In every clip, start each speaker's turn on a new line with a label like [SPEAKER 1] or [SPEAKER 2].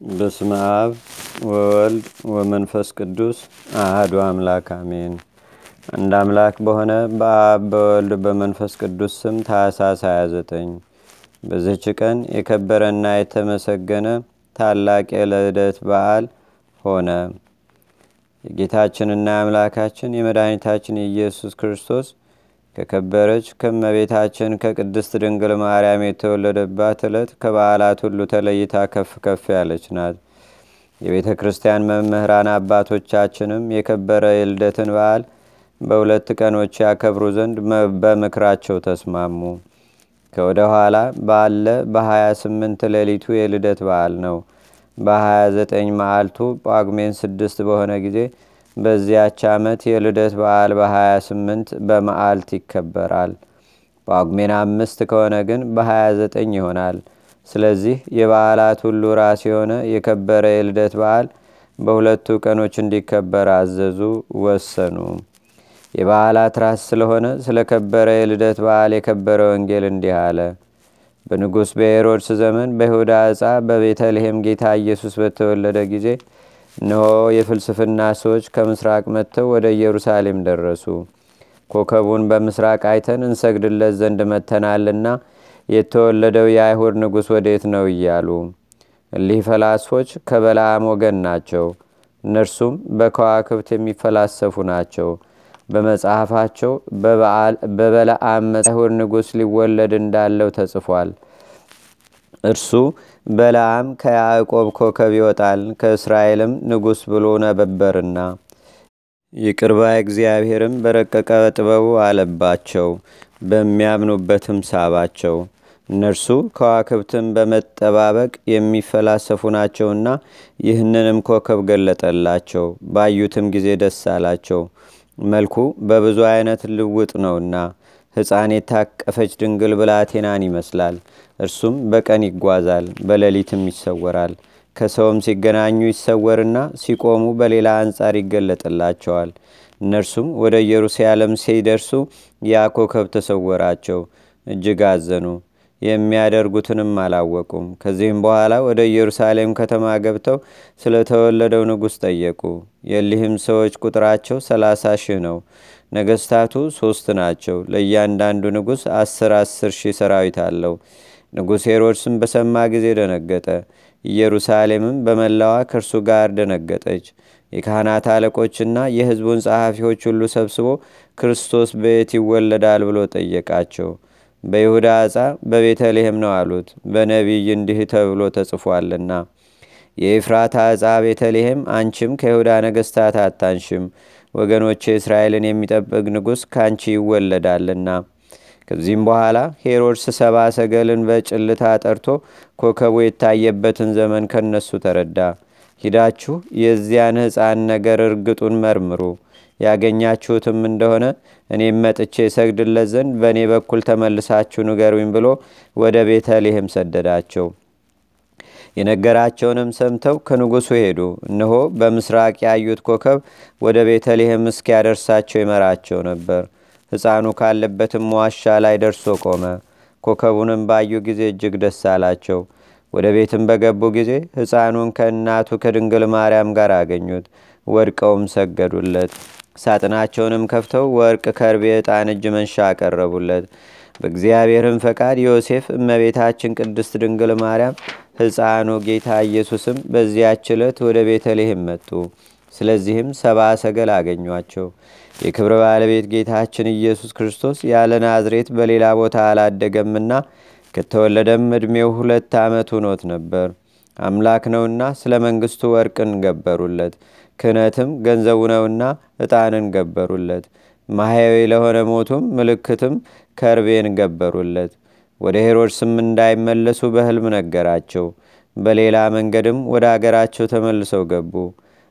[SPEAKER 1] በስመ አብ ወወልድ ወመንፈስ ቅዱስ አህዱ አምላክ አሜን። አንድ አምላክ በሆነ በአብ በወልድ በመንፈስ ቅዱስ ስም ታሳስ 29 በዚህች ቀን የከበረና የተመሰገነ ታላቅ የልደት በዓል ሆነ። የጌታችንና የአምላካችን የመድኃኒታችን የኢየሱስ ክርስቶስ ከከበረች ከመቤታችን ከቅድስት ድንግል ማርያም የተወለደባት ዕለት ከበዓላት ሁሉ ተለይታ ከፍ ከፍ ያለች ናት። የቤተ ክርስቲያን መምህራን አባቶቻችንም የከበረ የልደትን በዓል በሁለት ቀኖች ያከብሩ ዘንድ በምክራቸው ተስማሙ። ከወደ ኋላ ባለ በ28 ሌሊቱ የልደት በዓል ነው። በ29 መዓልቱ ጳጉሜን ስድስት በሆነ ጊዜ በዚያች ዓመት የልደት በዓል በ28 በመዓልት ይከበራል። ጳጉሜን አምስት ከሆነ ግን በ29 ይሆናል። ስለዚህ የበዓላት ሁሉ ራስ የሆነ የከበረ የልደት በዓል በሁለቱ ቀኖች እንዲከበር አዘዙ፣ ወሰኑ። የበዓላት ራስ ስለሆነ ስለከበረ የልደት በዓል የከበረ ወንጌል እንዲህ አለ። በንጉሥ በሄሮድስ ዘመን በይሁዳ ዕፃ በቤተልሔም ጌታ ኢየሱስ በተወለደ ጊዜ እነሆ የፍልስፍና ሰዎች ከምስራቅ መጥተው ወደ ኢየሩሳሌም ደረሱ። ኮከቡን በምስራቅ አይተን እንሰግድለት ዘንድ መተናልና የተወለደው የአይሁድ ንጉሥ ወዴት ነው እያሉ። እሊህ ፈላስፎች ከበለዓም ወገን ናቸው። እነርሱም በከዋክብት የሚፈላሰፉ ናቸው። በመጽሐፋቸው በበለዓም አይሁድ ንጉሥ ሊወለድ እንዳለው ተጽፏል። እርሱ በለዓም ከያዕቆብ ኮከብ ይወጣል ከእስራኤልም ንጉሥ ብሎ ነበርና ይቅርባ እግዚአብሔርም በረቀቀ ጥበቡ አለባቸው፣ በሚያምኑበትም ሳባቸው። እነርሱ ከዋክብትን በመጠባበቅ የሚፈላሰፉ ናቸውና ይህንንም ኮከብ ገለጠላቸው። ባዩትም ጊዜ ደስ አላቸው። መልኩ በብዙ አይነት ልውጥ ነውና ሕፃን የታቀፈች ድንግል ብላቴናን ይመስላል። እርሱም በቀን ይጓዛል፣ በሌሊትም ይሰወራል። ከሰውም ሲገናኙ ይሰወርና ሲቆሙ በሌላ አንጻር ይገለጥላቸዋል። እነርሱም ወደ ኢየሩሳሌም ሲደርሱ ያ ኮከብ ተሰወራቸው፣ እጅግ አዘኑ። የሚያደርጉትንም አላወቁም። ከዚህም በኋላ ወደ ኢየሩሳሌም ከተማ ገብተው ስለተወለደው ንጉሥ ጠየቁ። የሊህም ሰዎች ቁጥራቸው ሰላሳ ሺህ ነው። ነገስታቱ ሶስት ናቸው። ለእያንዳንዱ ንጉሥ አስር አስር ሺህ ሰራዊት አለው። ንጉሥ ሄሮድስም በሰማ ጊዜ ደነገጠ። ኢየሩሳሌምም በመላዋ ከእርሱ ጋር ደነገጠች። የካህናት አለቆችና የሕዝቡን ጸሐፊዎች ሁሉ ሰብስቦ ክርስቶስ በየት ይወለዳል ብሎ ጠየቃቸው። በይሁዳ ዕፃ በቤተልሔም ነው አሉት። በነቢይ እንዲህ ተብሎ ተጽፏልና የኤፍራታ ዕፃ ቤተልሔም አንቺም ከይሁዳ ነገሥታት አታንሽም፣ ወገኖቼ እስራኤልን የሚጠብቅ ንጉሥ ካንቺ ይወለዳልና። ከዚህም በኋላ ሄሮድስ ሰባ ሰገልን በጭልታ ጠርቶ ኮከቡ የታየበትን ዘመን ከነሱ ተረዳ። ሂዳችሁ የዚያን ሕፃን ነገር እርግጡን መርምሩ፣ ያገኛችሁትም እንደሆነ እኔም መጥቼ ሰግድለት ዘንድ በእኔ በኩል ተመልሳችሁ ንገሩኝ ብሎ ወደ ቤተልሔም ሰደዳቸው። የነገራቸውንም ሰምተው ከንጉሱ ሄዱ። እነሆ በምስራቅ ያዩት ኮከብ ወደ ቤተልሔም እስኪያደርሳቸው ይመራቸው ነበር። ሕፃኑ ካለበትም ዋሻ ላይ ደርሶ ቆመ። ኮከቡንም ባዩ ጊዜ እጅግ ደስ አላቸው። ወደ ቤትም በገቡ ጊዜ ሕፃኑን ከእናቱ ከድንግል ማርያም ጋር አገኙት። ወድቀውም ሰገዱለት። ሳጥናቸውንም ከፍተው ወርቅ፣ ከርቤ፣ ዕጣን፣ እጅ መንሻ አቀረቡለት። በእግዚአብሔርም ፈቃድ ዮሴፍ፣ እመቤታችን ቅድስት ድንግል ማርያም፣ ሕፃኑ ጌታ ኢየሱስም በዚያች ዕለት ወደ ቤተልሔም መጡ። ስለዚህም ሰባ ሰገል አገኟቸው። የክብረ ባለቤት ጌታችን ኢየሱስ ክርስቶስ ያለ ናዝሬት በሌላ ቦታ አላደገምና ከተወለደም ዕድሜው ሁለት ዓመት ሆኖት ነበር። አምላክ ነውና ስለ መንግሥቱ ወርቅን ገበሩለት። ክህነትም ገንዘቡ ነውና ዕጣንን ገበሩለት። ማሕያዊ ለሆነ ሞቱም ምልክትም ከርቤን ገበሩለት። ወደ ሄሮድስም እንዳይመለሱ በሕልም ነገራቸው። በሌላ መንገድም ወደ አገራቸው ተመልሰው ገቡ።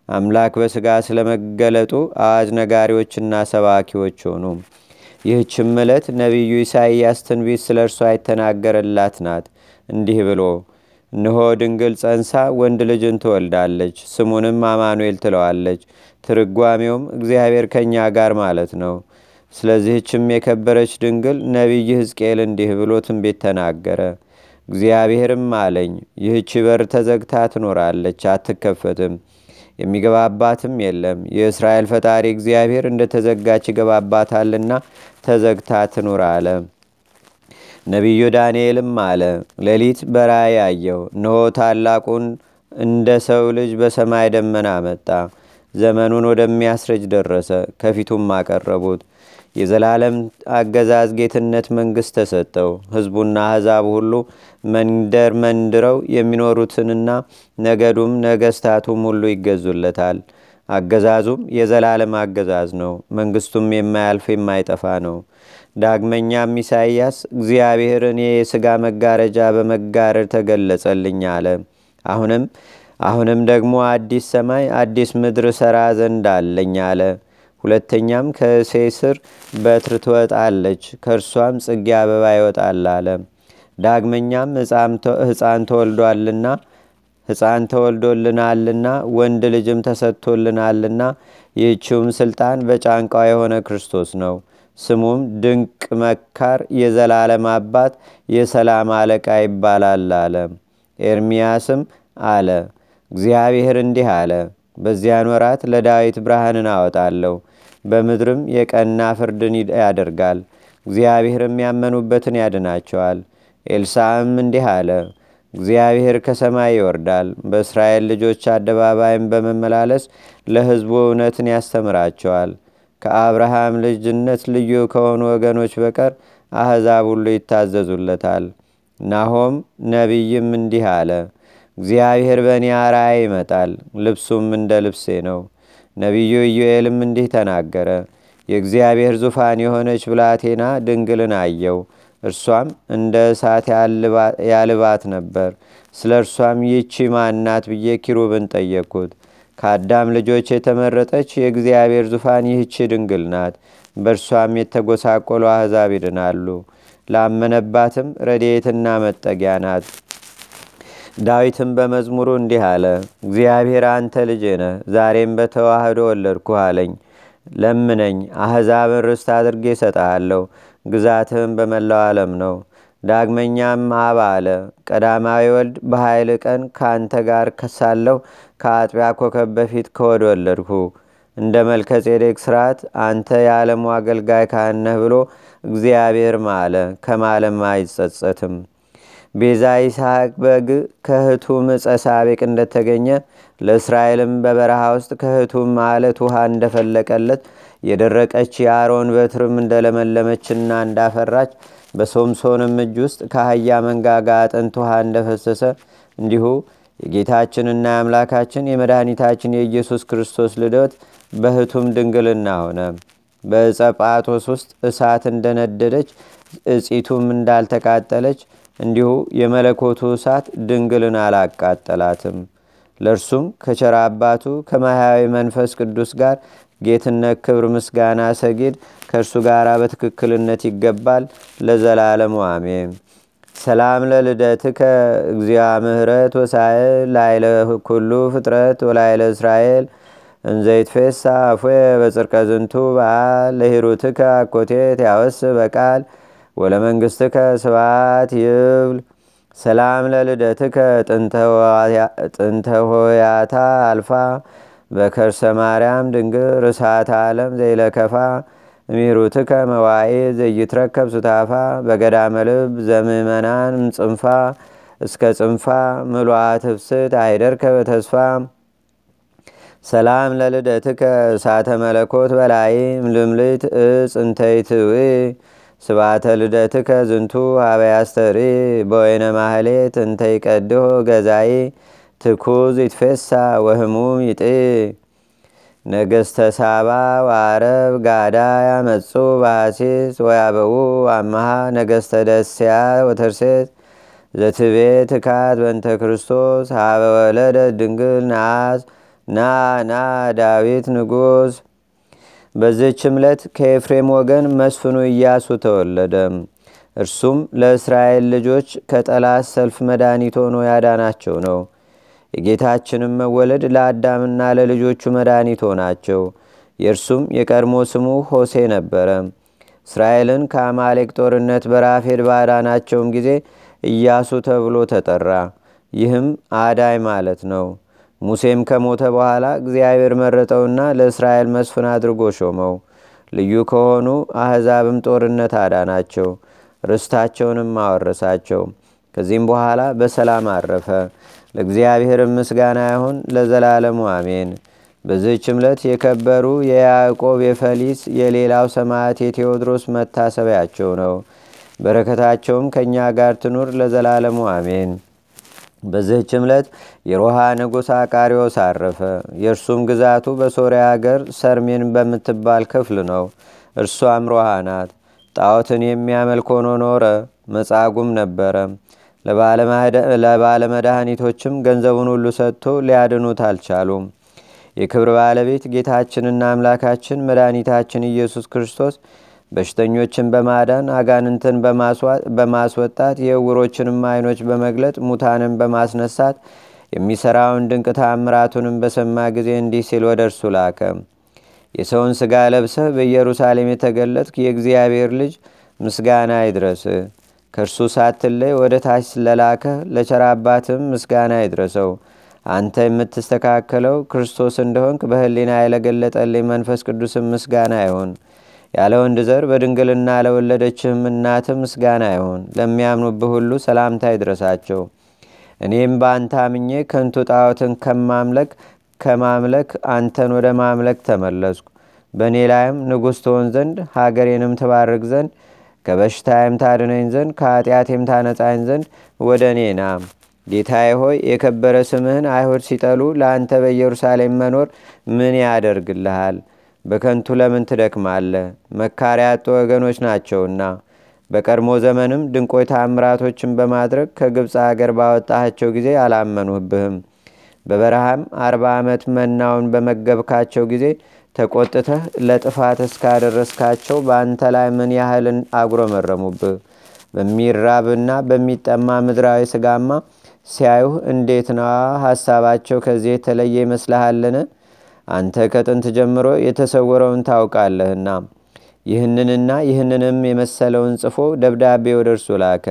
[SPEAKER 1] አምላክ በሥጋ ስለመገለጡ አዋጅ ነጋሪዎችና ሰባኪዎች ሆኑ። ይህችም ዕለት ነቢዩ ኢሳይያስ ትንቢት ስለ እርሷ የተናገረላት ናት። እንዲህ ብሎ እነሆ ድንግል ጸንሳ ወንድ ልጅን ትወልዳለች፣ ስሙንም አማኑኤል ትለዋለች። ትርጓሜውም እግዚአብሔር ከእኛ ጋር ማለት ነው። ስለዚህችም የከበረች ድንግል ነቢይ ሕዝቅኤል እንዲህ ብሎ ትንቢት ተናገረ። እግዚአብሔርም አለኝ ይህች በር ተዘግታ ትኖራለች፣ አትከፈትም፣ የሚገባባትም የለም። የእስራኤል ፈጣሪ እግዚአብሔር እንደ ተዘጋች ይገባባታልና ተዘግታ ትኑር አለ። ነቢዩ ዳንኤልም አለ ሌሊት በራእይ አየው፣ እነሆ ታላቁን እንደ ሰው ልጅ በሰማይ ደመና መጣ። ዘመኑን ወደሚያስረጅ ደረሰ። ከፊቱም አቀረቡት። የዘላለም አገዛዝ ጌትነት መንግሥት ተሰጠው። ሕዝቡና አሕዛብ ሁሉ መንደር መንድረው የሚኖሩትንና ነገዱም ነገስታቱም ሁሉ ይገዙለታል። አገዛዙም የዘላለም አገዛዝ ነው። መንግስቱም የማያልፍ የማይጠፋ ነው። ዳግመኛም ኢሳይያስ እግዚአብሔር እኔ የሥጋ መጋረጃ በመጋረድ ተገለጸልኝ አለ። አሁንም አሁንም ደግሞ አዲስ ሰማይ አዲስ ምድር ሰራ ዘንድ አለኝ አለ። ሁለተኛም ከእሴይ ስር በትር ትወጣለች፣ ከእርሷም ጽጌ አበባ ይወጣል አለ። ዳግመኛም ሕፃን ተወልዷልና ሕፃን ተወልዶልናልና ወንድ ልጅም ተሰጥቶልናልና ይህችውም ስልጣን በጫንቃው የሆነ ክርስቶስ ነው። ስሙም ድንቅ መካር፣ የዘላለም አባት፣ የሰላም አለቃ ይባላል አለ። ኤርሚያስም አለ እግዚአብሔር እንዲህ አለ፣ በዚያን ወራት ለዳዊት ብርሃንን አወጣለሁ፣ በምድርም የቀና ፍርድን ያደርጋል። እግዚአብሔርም ያመኑበትን ያድናቸዋል። ኤልሳዕም እንዲህ አለ፣ እግዚአብሔር ከሰማይ ይወርዳል፣ በእስራኤል ልጆች አደባባይም በመመላለስ ለሕዝቡ እውነትን ያስተምራቸዋል። ከአብርሃም ልጅነት ልዩ ከሆኑ ወገኖች በቀር አሕዛብ ሁሉ ይታዘዙለታል። ናሆም ነቢይም እንዲህ አለ፣ እግዚአብሔር በእኔ አርአያ ይመጣል፣ ልብሱም እንደ ልብሴ ነው። ነቢዩ ኢዩኤልም እንዲህ ተናገረ፣ የእግዚአብሔር ዙፋን የሆነች ብላቴና ድንግልን አየው። እርሷም እንደ እሳት ያልባት ነበር። ስለ እርሷም ይቺ ማናት ብዬ ኪሩብን ጠየቅኩት። ከአዳም ልጆች የተመረጠች የእግዚአብሔር ዙፋን ይህች ድንግል ናት። በእርሷም የተጎሳቆሉ አሕዛብ ይድናሉ። ላመነባትም ረድኤትና መጠጊያ ናት። ዳዊትም በመዝሙሩ እንዲህ አለ፣ እግዚአብሔር አንተ ልጄ ነህ፣ ዛሬም በተዋህዶ ወለድኩህ አለኝ። ለምነኝ፣ አሕዛብን ርስት አድርጌ እሰጥሃለሁ፣ ግዛትህም በመላው ዓለም ነው። ዳግመኛም አብ አለ፣ ቀዳማዊ ወልድ በኃይል ቀን ከአንተ ጋር ከሳለሁ ከአጥቢያ ኮከብ በፊት ከወድ ወለድሁ። እንደ መልከ ጼዴቅ ስርዓት አንተ የዓለሙ አገልጋይ ካህን ብሎ እግዚአብሔር ማለ፣ ከማለም አይጸጸትም። ቤዛ ይስሐቅ በግ ከህቱም ዕፀ ሳቤቅ እንደተገኘ ለእስራኤልም በበረሃ ውስጥ ከህቱም አለት ውሃ እንደፈለቀለት የደረቀች የአሮን በትርም እንደለመለመችና እንዳፈራች በሶምሶንም እጅ ውስጥ ከአህያ መንጋጋ አጥንት ውሃ እንደፈሰሰ እንዲሁ የጌታችንና የአምላካችን የመድኃኒታችን የኢየሱስ ክርስቶስ ልደት በህቱም ድንግልና ሆነ። በዕፀ ጳጦስ ውስጥ እሳት እንደነደደች እጺቱም እንዳልተቃጠለች እንዲሁ የመለኮቱ እሳት ድንግልን አላቃጠላትም። ለእርሱም ከቸራ አባቱ ከማያዊ መንፈስ ቅዱስ ጋር ጌትነት፣ ክብር፣ ምስጋና፣ ሰጌድ ከእርሱ ጋር በትክክልነት ይገባል ለዘላለሙ አሜን። ሰላም ለልደትከ እግዚአ ምህረት ወሳኤል ላይለ ኩሉ ፍጥረት ወላይለ እስራኤል እንዘይትፌሳ አፎ በጽርቀ ዝንቱ በዓል ለሂሩትከ አኮቴት ያወስ በቃል ወለመንግስትከ ስባት ይብል ሰላም ለልደትከ ጥንተ ሆያታ አልፋ። በከርሰ ማርያም ድንግል ርሳት ዓለም ዘይለከፋ። እሚሩትከ መዋኤ ዘይትረከብ ሱታፋ። በገዳመ ልብ ዘምእመናን ጽንፋ። እስከ ጽንፋ ምሉአት ህፍስት አይደርከ በተስፋ። ሰላም ለልደትከ እሳተ መለኮት በላይ ምልምልት እጽ እንተይትዊ ስባተ ልደትከ ዝንቱ ሀበያስተሪ በወይነ ማህሌት እንተይቀድሆ ገዛይ ትኩዝ ይትፌሳ ወህሙም ይጤ ነገስተ ሳባ ወአረብ ጋዳ ያመጹ ባሲስ ወያበው አመሃ ነገስተ ደስያ ወተርሴት ዘትቤ ትካት በንተ ክርስቶስ ሃበ ወለደ ድንግል ናስ ና ና ዳዊት ንጉሥ። በዚህች ዕለት ከኤፍሬም ወገን መስፍኑ ኢያሱ ተወለደ። እርሱም ለእስራኤል ልጆች ከጠላት ሰልፍ መድኃኒት ሆኖ ያዳናቸው ነው። የጌታችንም መወለድ ለአዳምና ለልጆቹ መድኃኒት ሆናቸው። የእርሱም የቀድሞ ስሙ ሆሴ ነበረ። እስራኤልን ከአማሌቅ ጦርነት በራፌድ ባዳናቸውም ጊዜ ኢያሱ ተብሎ ተጠራ። ይህም አዳይ ማለት ነው። ሙሴም ከሞተ በኋላ እግዚአብሔር መረጠውና ለእስራኤል መስፍን አድርጎ ሾመው። ልዩ ከሆኑ አሕዛብም ጦርነት አዳናቸው፣ ርስታቸውንም አወረሳቸው። ከዚህም በኋላ በሰላም አረፈ። ለእግዚአብሔርም ምስጋና ይሁን ለዘላለሙ አሜን። በዚህች ዕለት የከበሩ የያዕቆብ የፈሊስ የሌላው ሰማዕት የቴዎድሮስ መታሰቢያቸው ነው። በረከታቸውም ከእኛ ጋር ትኑር ለዘላለሙ አሜን። በዚህች ዕለት የሮሃ ንጉሥ አቃሪዎስ አረፈ። የእርሱም ግዛቱ በሶርያ አገር ሰርሜን በምትባል ክፍል ነው። እርሷም ሮሃ ናት። ጣዖትን የሚያመልክ ሆኖ ኖረ። መጻጉም ነበረ። ለባለመድኃኒቶችም ገንዘቡን ሁሉ ሰጥቶ ሊያድኑት አልቻሉም። የክብር ባለቤት ጌታችንና አምላካችን መድኃኒታችን ኢየሱስ ክርስቶስ በሽተኞችን በማዳን አጋንንትን በማስወጣት የእውሮችንም አይኖች በመግለጥ ሙታንን በማስነሳት የሚሠራውን ድንቅ ታምራቱንም በሰማ ጊዜ እንዲህ ሲል ወደ እርሱ ላከ። የሰውን ሥጋ ለብሰህ በኢየሩሳሌም የተገለጥክ የእግዚአብሔር ልጅ ምስጋና ይድረስ። ከእርሱ ሳትለይ ወደ ታች ስለላከህ ለቸር አባትም ምስጋና ይድረሰው። አንተ የምትስተካከለው ክርስቶስ እንደሆንክ በሕሊና የለገለጠልኝ መንፈስ ቅዱስም ምስጋና ይሁን። ያለ ወንድ ዘር በድንግልና ለወለደችህም እናት ምስጋና ይሁን። ለሚያምኑብህ ሁሉ ሰላምታ ይድረሳቸው። እኔም በአንተ አምኜ ከንቱ ጣዖትን ከማምለክ ከማምለክ አንተን ወደ ማምለክ ተመለስኩ። በእኔ ላይም ንጉሥ ትሆን ዘንድ ሀገሬንም ትባርክ ዘንድ ከበሽታዬም ታድነኝ ዘንድ ከኃጢአቴም ታነጻኝ ዘንድ ወደ እኔ ና። ጌታዬ ሆይ የከበረ ስምህን አይሁድ ሲጠሉ ለአንተ በኢየሩሳሌም መኖር ምን ያደርግልሃል? በከንቱ ለምን ትደክማለህ? መካሪያ ያጡ ወገኖች ናቸውና። በቀድሞ ዘመንም ድንቆይ ታምራቶችን በማድረግ ከግብፅ አገር ባወጣሃቸው ጊዜ አላመኑህብህም። በበረሃም አርባ ዓመት መናውን በመገብካቸው ጊዜ ተቆጥተህ ለጥፋት እስካደረስካቸው በአንተ ላይ ምን ያህልን አጉረመረሙብህ። በሚራብና በሚጠማ ምድራዊ ስጋማ ሲያዩህ እንዴት ነዋ ሐሳባቸው ከዚህ የተለየ ይመስልሃልን? አንተ ከጥንት ጀምሮ የተሰወረውን ታውቃለህና። ይህንንና ይህንንም የመሰለውን ጽፎ ደብዳቤ ወደ እርሱ ላከ።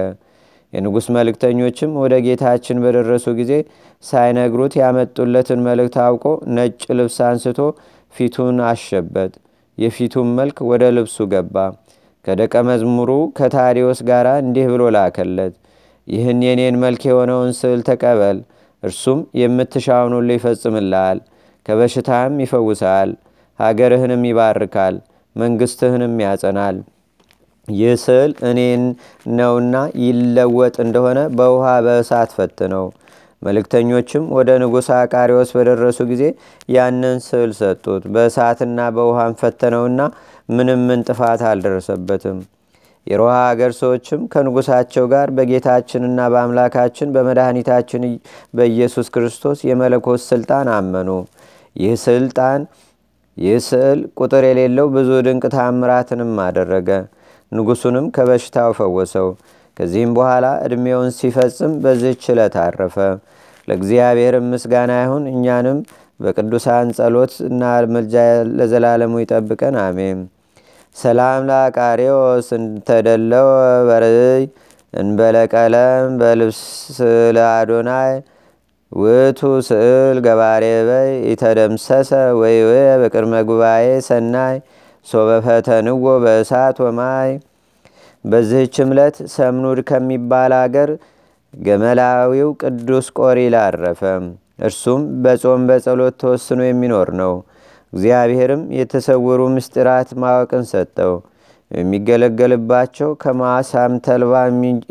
[SPEAKER 1] የንጉሥ መልእክተኞችም ወደ ጌታችን በደረሱ ጊዜ ሳይነግሩት ያመጡለትን መልእክት አውቆ ነጭ ልብስ አንስቶ ፊቱን አሸበት። የፊቱም መልክ ወደ ልብሱ ገባ። ከደቀ መዝሙሩ ከታዲዮስ ጋር እንዲህ ብሎ ላከለት። ይህን የኔን መልክ የሆነውን ስዕል ተቀበል። እርሱም የምትሻውን ሁሉ ይፈጽምልሃል፣ ከበሽታህም ይፈውስሃል፣ ሀገርህንም ይባርካል፣ መንግሥትህንም ያጸናል። ይህ ስዕል እኔን ነውና ይለወጥ እንደሆነ በውሃ በእሳት ፈትነው። መልእክተኞችም ወደ ንጉሥ አቃሪዎስ በደረሱ ጊዜ ያንን ስዕል ሰጡት። በእሳትና በውሃም ፈተነውና ምንም ምን ጥፋት አልደረሰበትም። የሮሃ አገር ሰዎችም ከንጉሳቸው ጋር በጌታችንና በአምላካችን በመድኃኒታችን በኢየሱስ ክርስቶስ የመለኮት ስልጣን አመኑ። ይህ ስልጣን ይህ ስዕል ቁጥር የሌለው ብዙ ድንቅ ታምራትንም አደረገ። ንጉሱንም ከበሽታው ፈወሰው። ከዚህም በኋላ ዕድሜውን ሲፈጽም በዚህች ዕለት አረፈ። ለእግዚአብሔርም ምስጋና ይሁን። እኛንም በቅዱሳን ጸሎት እና ምልጃ ለዘላለሙ ይጠብቀን፣ አሜን። ሰላም ለአቃሪዎስ እንተደለው በርይ እንበለቀለም በልብስ ለአዶናይ ውቱ ስዕል ገባሬ በይ ኢተደምሰሰ ወይወ በቅድመ ጉባኤ ሰናይ ሶበፈተንዎ በእሳት ወማይ። በዚህች ዕለት ሰምኑድ ከሚባል አገር ገመላዊው ቅዱስ ቆሪል አረፈ። እርሱም በጾም በጸሎት ተወስኖ የሚኖር ነው። እግዚአብሔርም የተሰወሩ ምስጢራት ማወቅን ሰጠው። የሚገለገልባቸው ከማሳም ተልባ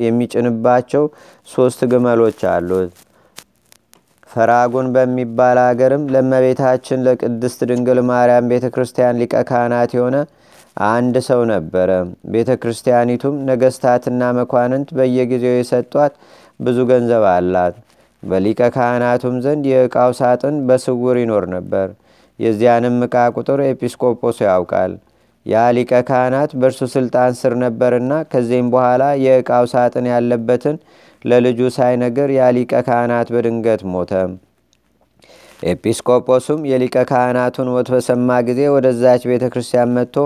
[SPEAKER 1] የሚጭንባቸው ሶስት ግመሎች አሉት። ፈራጉን በሚባል አገርም ለመቤታችን ለቅድስት ድንግል ማርያም ቤተ ክርስቲያን ሊቀ ካህናት የሆነ አንድ ሰው ነበረ። ቤተ ክርስቲያኒቱም ነገስታትና መኳንንት በየጊዜው የሰጧት ብዙ ገንዘብ አላት። በሊቀ ካህናቱም ዘንድ የዕቃው ሳጥን በስውር ይኖር ነበር። የዚያንም ዕቃ ቁጥር ኤጲስቆጶሱ ያውቃል። ያ ሊቀ ካህናት በእርሱ ስልጣን ስር ነበርና ከዚህም በኋላ የዕቃው ሳጥን ያለበትን ለልጁ ሳይነግር ያ ሊቀ ካህናት በድንገት ሞተ። ኤጲስቆጶሱም የሊቀ ካህናቱን ሞት በሰማ ጊዜ ወደዛች ቤተ ክርስቲያን መጥቶ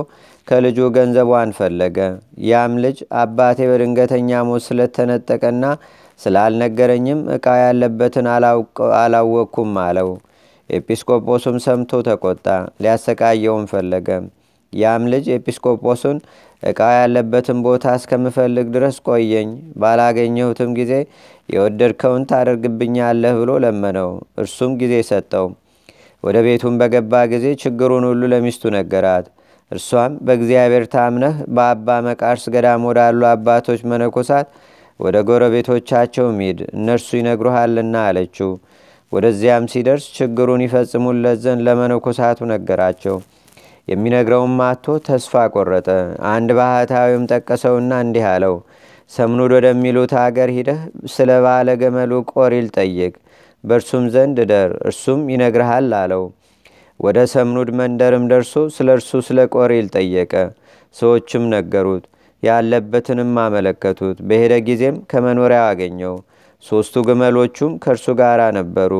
[SPEAKER 1] ከልጁ ገንዘቧን ፈለገ። ያም ልጅ አባቴ በድንገተኛ ሞት ስለተነጠቀና ስላልነገረኝም ዕቃ ያለበትን አላወቅኩም አለው። ኤጲስቆጶሱም ሰምቶ ተቆጣ፣ ሊያሰቃየውም ፈለገ። ያም ልጅ ኤጲስቆጶሱን ዕቃ ያለበትን ቦታ እስከምፈልግ ድረስ ቆየኝ፣ ባላገኘሁትም ጊዜ የወደድከውን ታደርግብኛለህ ብሎ ለመነው። እርሱም ጊዜ ሰጠው። ወደ ቤቱም በገባ ጊዜ ችግሩን ሁሉ ለሚስቱ ነገራት። እርሷም በእግዚአብሔር ታምነህ በአባ መቃርስ ገዳም ወዳሉ አባቶች መነኮሳት ወደ ጎረቤቶቻቸው ሂድ፣ እነርሱ ይነግሩሃልና አለችው። ወደዚያም ሲደርስ ችግሩን ይፈጽሙለት ዘንድ ለመነኮሳቱ ነገራቸው። የሚነግረውም አቶ ተስፋ ቆረጠ። አንድ ባህታዊም ጠቀሰውና እንዲህ አለው፣ ሰምኑድ ወደሚሉት አገር ሂደህ ስለ ባለ ገመሉ ቆሪል ጠይቅ፣ በእርሱም ዘንድ እደር፣ እርሱም ይነግርሃል አለው። ወደ ሰምኑድ መንደርም ደርሶ ስለ እርሱ ስለ ቆሪል ጠየቀ። ሰዎችም ነገሩት፣ ያለበትንም አመለከቱት። በሄደ ጊዜም ከመኖሪያው አገኘው። ሦስቱ ግመሎቹም ከእርሱ ጋር ነበሩ።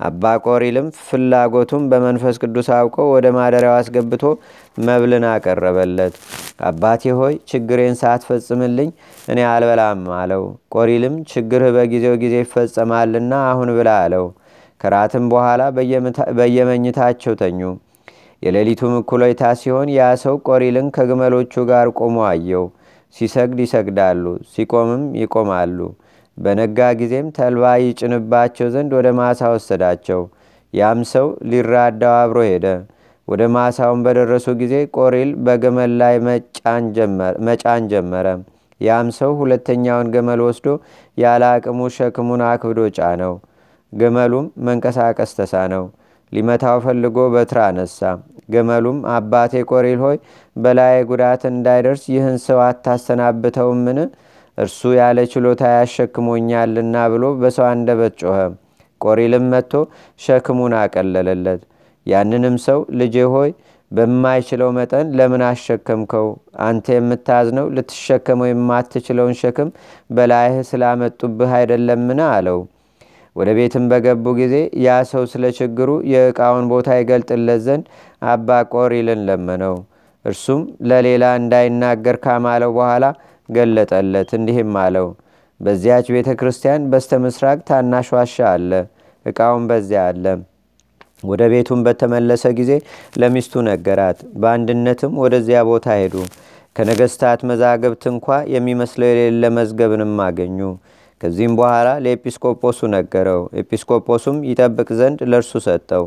[SPEAKER 1] አባ ቆሪልም ፍላጎቱም በመንፈስ ቅዱስ አውቆ ወደ ማደሪያው አስገብቶ መብልን አቀረበለት። አባቴ ሆይ ችግሬን ሳትፈጽምልኝ እኔ አልበላም አለው። ቆሪልም ችግርህ በጊዜው ጊዜ ይፈጸማልና አሁን ብላ አለው። ከራትም በኋላ በየመኝታቸው ተኙ። የሌሊቱም እኩሌታ ሲሆን ያ ሰው ቆሪልን ከግመሎቹ ጋር ቆሞ አየው። ሲሰግድ ይሰግዳሉ፣ ሲቆምም ይቆማሉ። በነጋ ጊዜም ተልባ ይጭንባቸው ዘንድ ወደ ማሳ ወሰዳቸው። ያም ሰው ሊራዳው አብሮ ሄደ። ወደ ማሳውን በደረሱ ጊዜ ቆሪል በገመል ላይ መጫን ጀመረ። ያም ሰው ሁለተኛውን ገመል ወስዶ ያለ አቅሙ ሸክሙን አክብዶ ጫነው። ገመሉም መንቀሳቀስ ተሳነው። ሊመታው ፈልጎ በትር አነሳ። ገመሉም አባቴ ቆሪል ሆይ በላይ ጉዳት እንዳይደርስ ይህን ሰው አታሰናብተውምን? እርሱ ያለ ችሎታ ያሸክሞኛልና ብሎ በሰው አንደበት ጮኸ። ቆሪልም መጥቶ ሸክሙን አቀለለለት። ያንንም ሰው ልጄ ሆይ በማይችለው መጠን ለምን አሸከምከው? አንተ የምታዝነው ልትሸከመው የማትችለውን ሸክም በላይህ ስላመጡብህ አይደለምን? አለው። ወደ ቤትም በገቡ ጊዜ ያ ሰው ስለ ችግሩ የዕቃውን ቦታ ይገልጥለት ዘንድ አባ ቆሪልን ለመነው። እርሱም ለሌላ እንዳይናገር ካማለው በኋላ ገለጠለት። እንዲህም አለው፣ በዚያች ቤተ ክርስቲያን በስተ ምስራቅ ታናሽ ዋሻ አለ። ዕቃውን በዚያ አለ። ወደ ቤቱም በተመለሰ ጊዜ ለሚስቱ ነገራት። በአንድነትም ወደዚያ ቦታ ሄዱ። ከነገስታት መዛግብት እንኳ የሚመስለው የሌለ መዝገብንም አገኙ። ከዚህም በኋላ ለኤጲስቆጶሱ ነገረው። ኤጲስቆጶሱም ይጠብቅ ዘንድ ለእርሱ ሰጠው።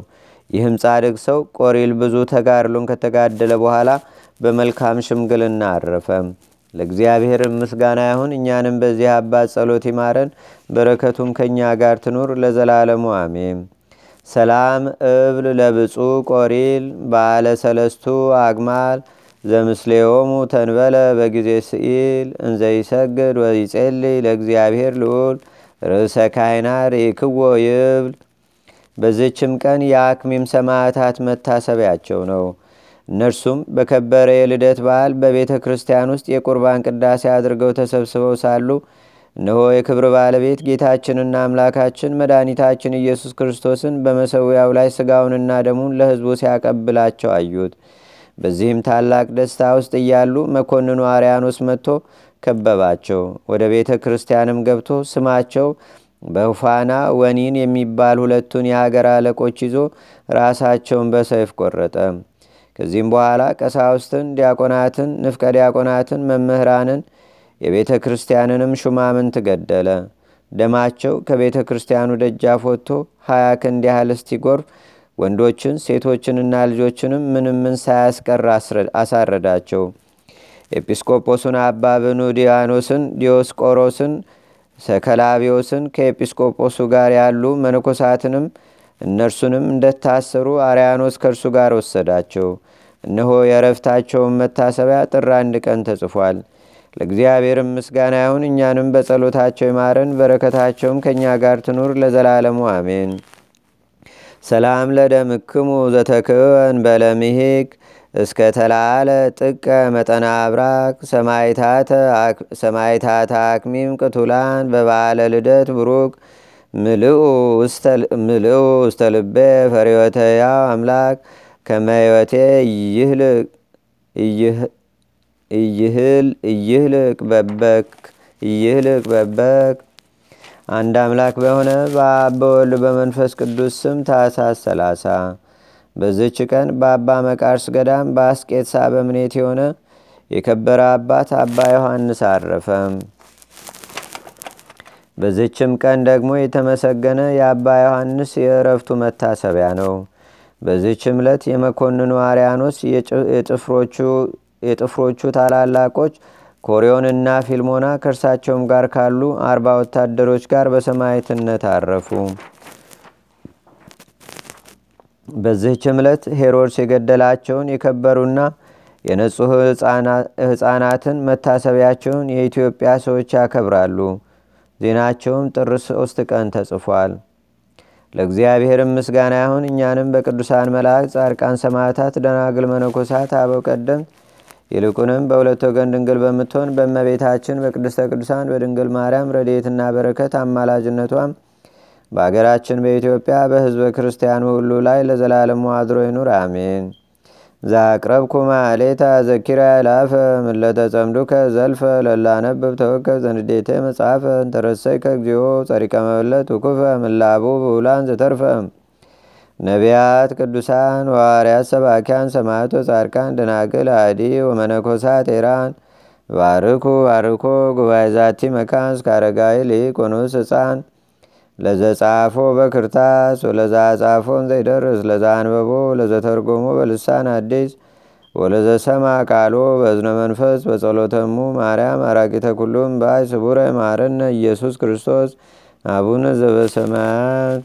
[SPEAKER 1] ይህም ጻድቅ ሰው ቆሪል ብዙ ተጋድሎን ከተጋደለ በኋላ በመልካም ሽምግልና አረፈ። ለእግዚአብሔር ምስጋና ይሁን። እኛንም በዚህ አባት ጸሎት ይማረን፣ በረከቱም ከእኛ ጋር ትኑር ለዘላለሙ አሜን። ሰላም እብል ለብፁ ቆሪል ባለ ሰለስቱ አግማል ዘምስሌዮሙ ተንበለ በጊዜ ስኢል እንዘይሰግድ ወይጼልይ ለእግዚአብሔር ልዑል ርእሰ ካህናት ይክዎ ይብል። በዝችም ቀን የአክሚም ሰማዕታት መታሰቢያቸው ነው። እነርሱም በከበረ የልደት በዓል በቤተ ክርስቲያን ውስጥ የቁርባን ቅዳሴ አድርገው ተሰብስበው ሳሉ እነሆ የክብር ባለቤት ጌታችንና አምላካችን መድኃኒታችን ኢየሱስ ክርስቶስን በመሰዊያው ላይ ስጋውንና ደሙን ለሕዝቡ ሲያቀብላቸው አዩት። በዚህም ታላቅ ደስታ ውስጥ እያሉ መኮንኑ አርያኖስ መጥቶ ከበባቸው። ወደ ቤተ ክርስቲያንም ገብቶ ስማቸው በፋና ወኒን የሚባል ሁለቱን የሀገር አለቆች ይዞ ራሳቸውን በሰይፍ ቆረጠ። ከዚህም በኋላ ቀሳውስትን፣ ዲያቆናትን፣ ንፍቀ ዲያቆናትን፣ መምህራንን የቤተ ክርስቲያንንም ሹማምንት ገደለ። ደማቸው ከቤተ ክርስቲያኑ ደጃፍ ወጥቶ ሀያ ክንድ ያህል እስቲጎርፍ ወንዶችን ሴቶችንና ልጆችንም ምን ሳያስቀር አሳረዳቸው። ኤጲስቆጶሱን አባ ብኑዲያኖስን፣ ዲዮስቆሮስን፣ ሰከላቢዮስን ከኤጲስቆጶሱ ጋር ያሉ መነኮሳትንም እነርሱንም እንደታሰሩ አርያኖስ ከእርሱ ጋር ወሰዳቸው። እነሆ የእረፍታቸውን መታሰቢያ ጥር አንድ ቀን ተጽፏል። ለእግዚአብሔርም ምስጋና ይሁን። እኛንም በጸሎታቸው ይማረን፣ በረከታቸውም ከእኛ ጋር ትኑር ለዘላለሙ አሜን። ሰላም ለደምክሙ ዘተክወን በለምሂክ እስከ ተላለ ጥቀ መጠና አብራክ ሰማይታተ አክሚም ቅቱላን በባለ ልደት ብሩክ ምልኡ ውስተ ልቤ ፈሪወተያ አምላክ ከመህይወቴ እይህልቅ በበክ እይህልቅ በበክ አንድ አምላክ በሆነ በአብ በወልድ በመንፈስ ቅዱስ ስም ታኅሳስ 30 በዝች ቀን በአባ መቃርስ ገዳም በአስቄትሳ በምኔት የሆነ የከበረ አባት አባ ዮሐንስ አረፈ። በዝችም ቀን ደግሞ የተመሰገነ የአባ ዮሐንስ የእረፍቱ መታሰቢያ ነው። በዚችም ዕለት የመኮንኑ አርያኖስ የጥፍሮቹ ታላላቆች ኮሪዮንና ፊልሞና ከእርሳቸውም ጋር ካሉ አርባ ወታደሮች ጋር በሰማዕትነት አረፉ። በዚህችም ዕለት ሄሮድስ የገደላቸውን የከበሩና የነጹህ ሕፃናትን መታሰቢያቸውን የኢትዮጵያ ሰዎች ያከብራሉ። ዜናቸውም ጥር ሶስት ቀን ተጽፏል። ለእግዚአብሔርም ምስጋና ይሁን። እኛንም በቅዱሳን መላእክት፣ ጻድቃን፣ ሰማዕታት፣ ደናግል፣ መነኮሳት፣ አበው ቀደምት ይልቁንም በሁለት ወገን ድንግል በምትሆን በእመቤታችን በቅድስተ ቅዱሳን በድንግል ማርያም ረድኤትና በረከት አማላጅነቷም በአገራችን በኢትዮጵያ በሕዝበ ክርስቲያኑ ሁሉ ላይ ለዘላለሙ አድሮ ይኑር፣ አሜን። ዛቅረብኩ ማሌታ ዘኪራ ይላፈ ምለተጸምዱከ ዘልፈ ለላነብብ ተወከብ ዘንዴቴ መጽሐፈ እንተረሰይከ እግዚኦ ጸሪቀ መበለት ውኩፈ ምላቡ ብውላን ዘተርፈ። ነቢያት፣ ቅዱሳን፣ ዋርያት፣ ሰባኪያን፣ ሰማዕቶ፣ ጻድቃን፣ ደናግል፣ አዲ ወመነኮሳት ኤራን ባርኩ ባርኮ ጉባኤ ዛቲ መካን እስከ አረጋዊ ሊቅ ህፃን ለዘጻፎ በክርታስ ወለዛ ጻፎን ዘይደርስ ለዛ አንበቦ ለዘተርጎሞ በልሳን አዲስ ወለዘሰማ ቃሎ በእዝነ መንፈስ በጸሎተሙ ማርያም አራቂተ ኩሉም ባይ ስቡረ ማርነ ኢየሱስ ክርስቶስ አቡነ ዘበሰማያት